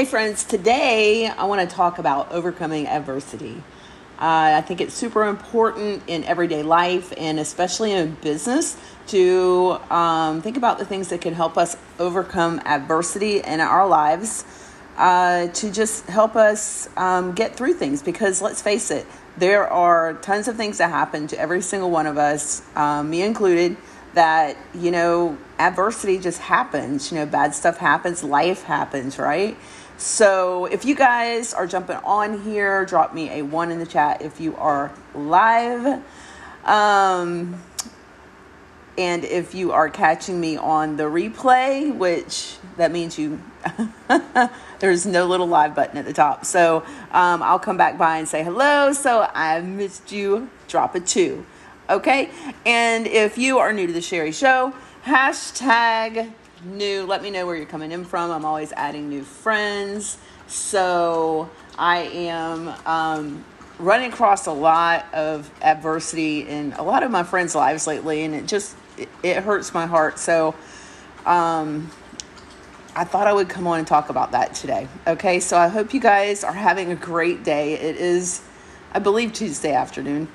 Hey, friends, today I want to talk about overcoming adversity. Uh, I think it's super important in everyday life and especially in business to um, think about the things that can help us overcome adversity in our lives uh, to just help us um, get through things. Because let's face it, there are tons of things that happen to every single one of us, um, me included that you know adversity just happens you know bad stuff happens life happens right so if you guys are jumping on here drop me a one in the chat if you are live. Um, and if you are catching me on the replay which that means you there's no little live button at the top. So um, i'll come back by and say hello. So i missed you. Drop a two. Okay. And if you are new to the Sherry Show, hashtag new. Let me know where you're coming in from. I'm always adding new friends. So I am um, running across a lot of adversity in a lot of my friends' lives lately, and it just it, it hurts my heart. So um, I thought I would come on and talk about that today. Okay, so I hope you guys are having a great day. It is, I believe, Tuesday afternoon.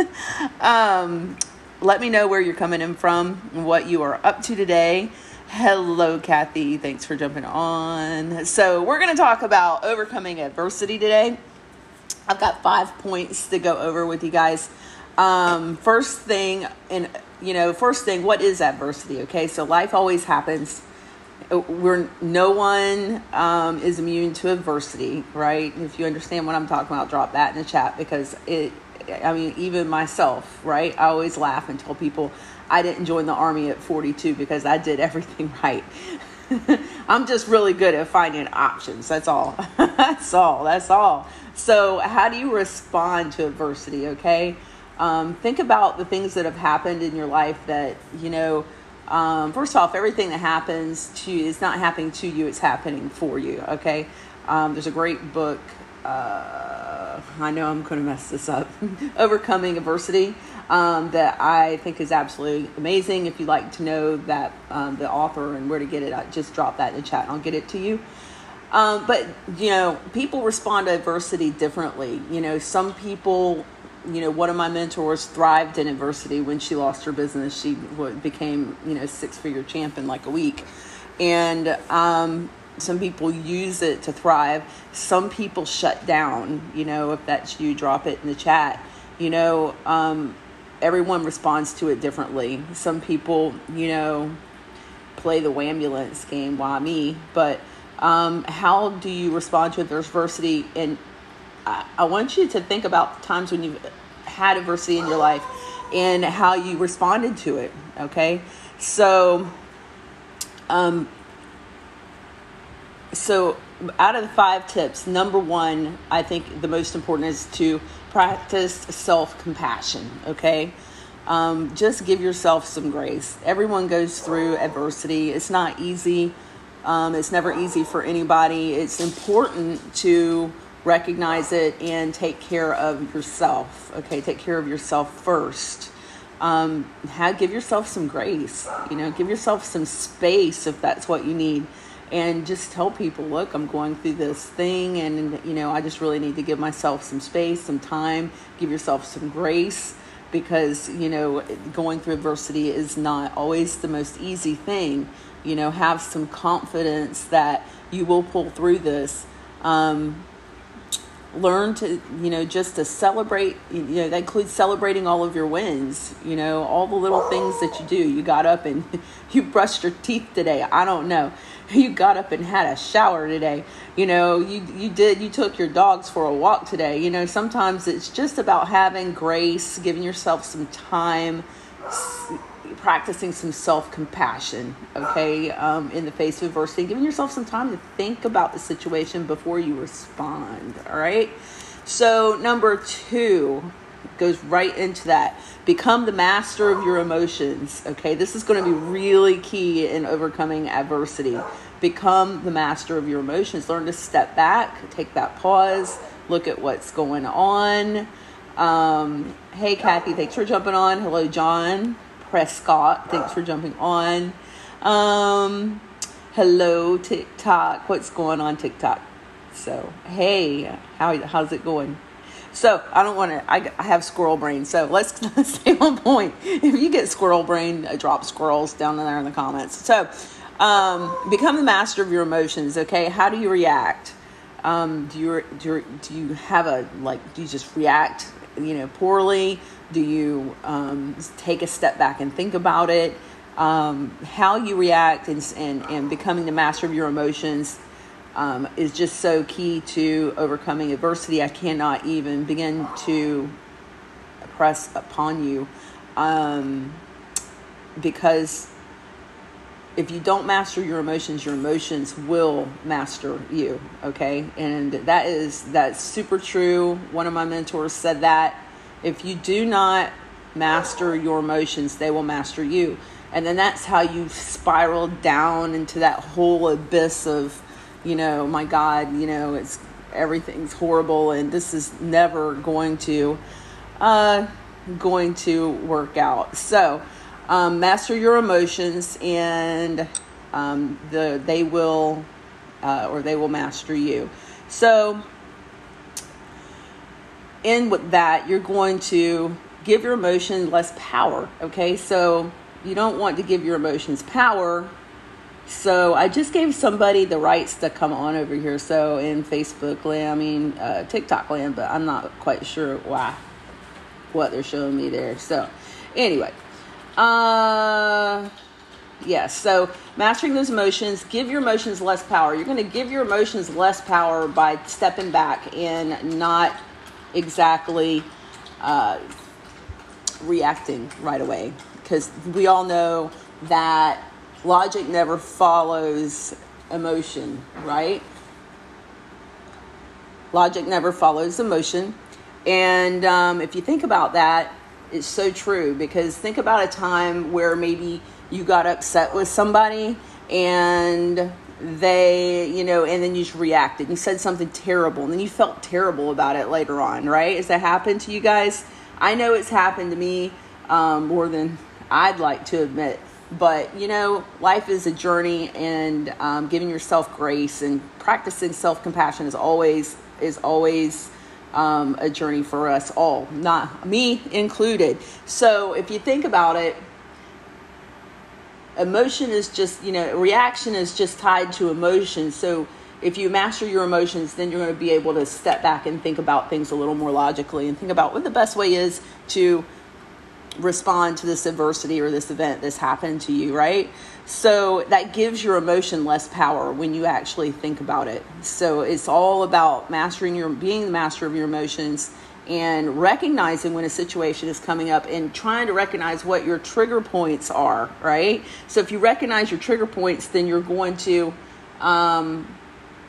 um, let me know where you're coming in from, what you are up to today. Hello, Kathy. Thanks for jumping on. So, we're going to talk about overcoming adversity today. I've got five points to go over with you guys. Um, first thing, and you know, first thing, what is adversity? Okay, so life always happens. We're no one um, is immune to adversity, right? If you understand what I'm talking about, drop that in the chat because it I mean, even myself, right? I always laugh and tell people I didn't join the army at 42 because I did everything right. I'm just really good at finding options. That's all. that's all. That's all. So, how do you respond to adversity? Okay. Um, think about the things that have happened in your life that, you know, um, first off, everything that happens to you is not happening to you, it's happening for you. Okay. Um, there's a great book. Uh, I know I'm going to mess this up. Overcoming adversity um, that I think is absolutely amazing. If you'd like to know that um, the author and where to get it, I just drop that in the chat and I'll get it to you. Um, but you know, people respond to adversity differently. You know, some people. You know, one of my mentors thrived in adversity when she lost her business. She became, you know, six figure champ in like a week. And um, some people use it to thrive. Some people shut down. You know, if that's you, drop it in the chat. You know, um, everyone responds to it differently. Some people, you know, play the wambulance game. Why me? But um, how do you respond to adversity? And I, I want you to think about times when you've had adversity in your life and how you responded to it. Okay, so um, so out of the five tips number one i think the most important is to practice self-compassion okay? Um, just give yourself some grace. Everyone goes through adversity. It's not easy. Um, it's never easy for anybody. It's important to recognize it and take care of yourself okay? Take care of yourself first. Um, have, give yourself some grace you know? Give yourself some space if that's what you need and just tell people, look, I'm going through this thing, and you know, I just really need to give myself some space, some time, give yourself some grace because you know, going through adversity is not always the most easy thing. You know, have some confidence that you will pull through this. Um, learn to you know just to celebrate you know that includes celebrating all of your wins you know all the little things that you do. You got up and you brushed your teeth today. I don't know. You got up and had a shower today. You know you you did you took your dogs for a walk today. You know sometimes it's just about having grace giving yourself some time practicing some self-compassion okay um, in the face of adversity giving yourself some time to think about the situation before you respond all right? So number two goes right into that. Become the master of your emotions okay? This is going to be really key in overcoming adversity. Become the master of your emotions. Learn to step back take that pause look at what's going on. Um, hey kathy thanks for jumping on. Hello john Prescott. Thanks for jumping on. Um, Hello, TikTok. What's going on, TikTok? So, hey, how, how's it going? So, I don't want to, I, I have squirrel brain. So, let's stay on point. If you get squirrel brain, uh, drop squirrels down there in the comments. So, um, become the master of your emotions, okay? How do you react? Um, do you do you, do you have a like? Do you just react, you know, poorly? Do you um, take a step back and think about it? Um, how you react and, and and becoming the master of your emotions um, is just so key to overcoming adversity. I cannot even begin to press upon you um, because if you don't master your emotions your emotions will master you okay and that is that's super true one of my mentors said that if you do not master your emotions they will master you. And then that's how you spiral down into that whole abyss of you know my god you know it's everything's horrible and this is never going to uh going to work out. So um, master your emotions and um, the they will uh, or they will master you. So in with that you're going to give your emotions less power okay so you don't want to give your emotions power so i just gave somebody the rights to come on over here so in facebook land i mean uh, tiktok land but i'm not quite sure why what they're showing me there so anyway uh, yes. So mastering those emotions, give your emotions less power. You're going to give your emotions less power by stepping back and not exactly uh, reacting right away. Because we all know that logic never follows emotion, right? Logic never follows emotion. And um, if you think about that, it's so true because think about a time where maybe you got upset with somebody and they, you know, and then you just reacted. You said something terrible and then you felt terrible about it later on, right? Has that happened to you guys? I know it's happened to me um, more than I'd like to admit. But, you know, life is a journey and um, giving yourself grace and practicing self compassion is always, is always um, a journey for us all, not me included. So if you think about it, emotion is just, you know, reaction is just tied to emotion. So if you master your emotions, then you're going to be able to step back and think about things a little more logically and think about what the best way is to respond to this adversity or this event that's happened to you, right? So that gives your emotion less power when you actually think about it. So it's all about mastering your being the master of your emotions and recognizing when a situation is coming up and trying to recognize what your trigger points are, right? So if you recognize your trigger points, then you're going to um,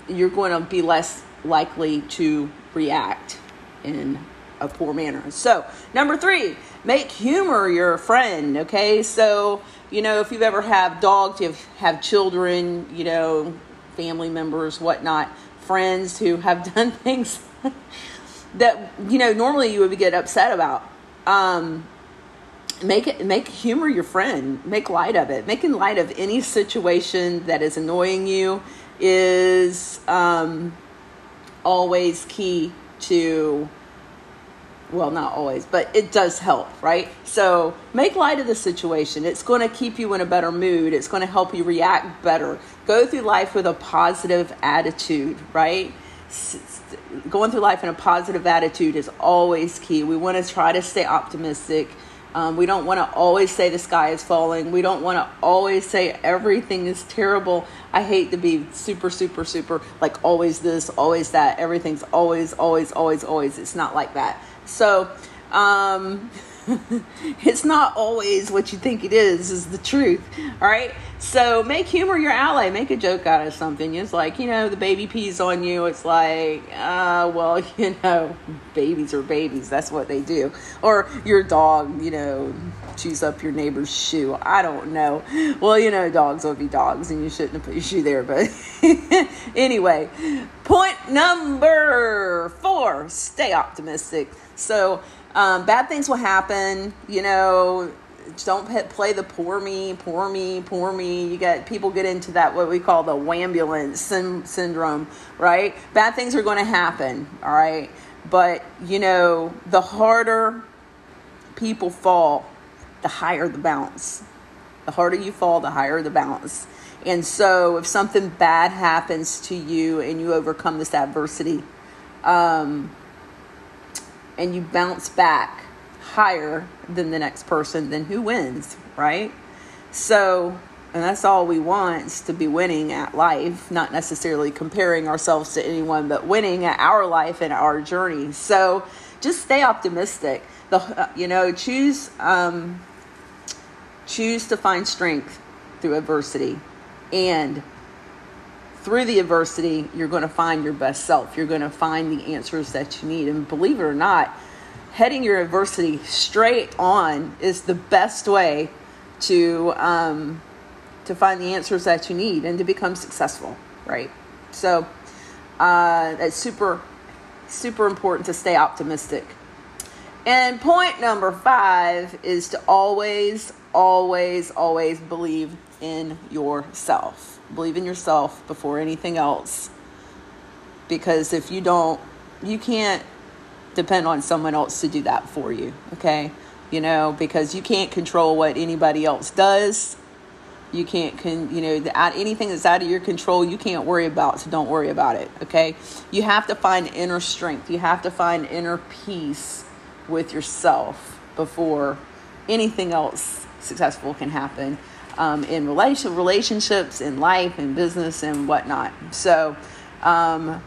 you're going to be less likely to react in a poor manner. So, number three, make humor your friend. Okay, so you know if you've ever have dogs, you have children, you know, family members, whatnot, friends who have done things that you know normally you would get upset about. Um, make it make humor your friend. Make light of it. Making light of any situation that is annoying you is um, always key to well, not always, but it does help, right? So make light of the situation. It's going to keep you in a better mood. It's going to help you react better. Go through life with a positive attitude, right? Going through life in a positive attitude is always key. We want to try to stay optimistic. Um, we don't want to always say the sky is falling. We don't want to always say everything is terrible. I hate to be super, super, super like always this, always that. Everything's always, always, always, always. It's not like that so, um, it's not always what you think it is, is the truth. All right. So make humor your ally. Make a joke out of something. It's like, you know, the baby pees on you. It's like, uh, well, you know, babies are babies. That's what they do. Or your dog, you know, chews up your neighbor's shoe. I don't know. Well, you know, dogs will be dogs and you shouldn't have put your shoe there. But anyway, point number four stay optimistic. So, um, bad things will happen. You know, don't play the poor me, poor me, poor me. You get people get into that what we call the wambulance syndrome, right? Bad things are going to happen, all right? But you know, the harder people fall, the higher the bounce. The harder you fall, the higher the bounce. And so, if something bad happens to you and you overcome this adversity, um, and you bounce back higher than the next person, then who wins, right? So, and that's all we want is to be winning at life, not necessarily comparing ourselves to anyone, but winning at our life and our journey. So, just stay optimistic. The uh, you know choose um, choose to find strength through adversity, and through the adversity, you're going to find your best self. You're going to find the answers that you need. And believe it or not, heading your adversity straight on is the best way to um, to find the answers that you need and to become successful. Right. So uh, super super important to stay optimistic. And point number five is to always, always, always believe in yourself Believe in yourself before anything else. Because if you don't, you can't depend on someone else to do that for you, okay? You know, because you can't control what anybody else does. You can't, con- you know, anything that's out of your control, you can't worry about, so don't worry about it, okay? You have to find inner strength. You have to find inner peace with yourself before anything else successful can happen um, in relation relationships, in life, in business, and whatnot. So, um,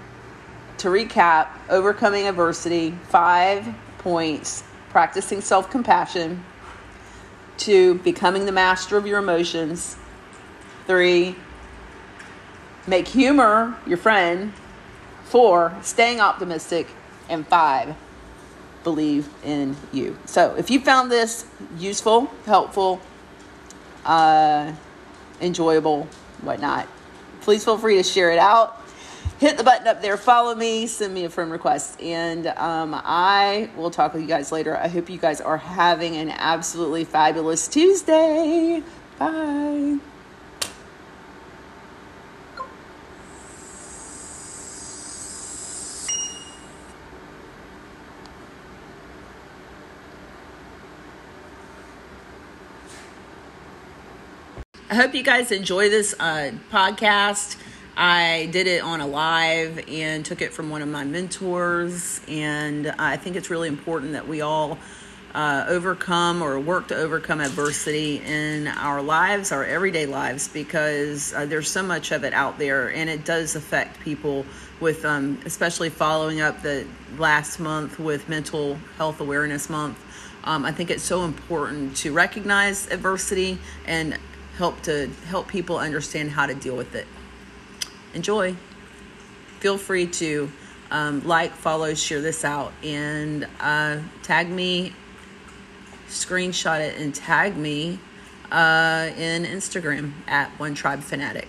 to recap, overcoming adversity, five points: practicing self compassion. Two, becoming the master of your emotions. Three, make humor your friend. Four, staying optimistic. And five, believe in you. So, if you found this useful, helpful, uh, enjoyable, whatnot. Please feel free to share it out. Hit the button up there, follow me, send me a friend request, and um, I will talk with you guys later. I hope you guys are having an absolutely fabulous Tuesday. Bye. I hope you guys enjoy this uh, podcast. I did it on a live and took it from one of my mentors. And I think it's really important that we all uh, overcome or work to overcome adversity in our lives, our everyday lives, because uh, there's so much of it out there and it does affect people with, um, especially following up the last month with Mental Health Awareness Month. Um, I think it's so important to recognize adversity and help to help people understand how to deal with it. Enjoy. Feel free to um, like, follow, share this out, and uh, tag me, screenshot it, and tag me uh, in Instagram at One Tribe Fanatic.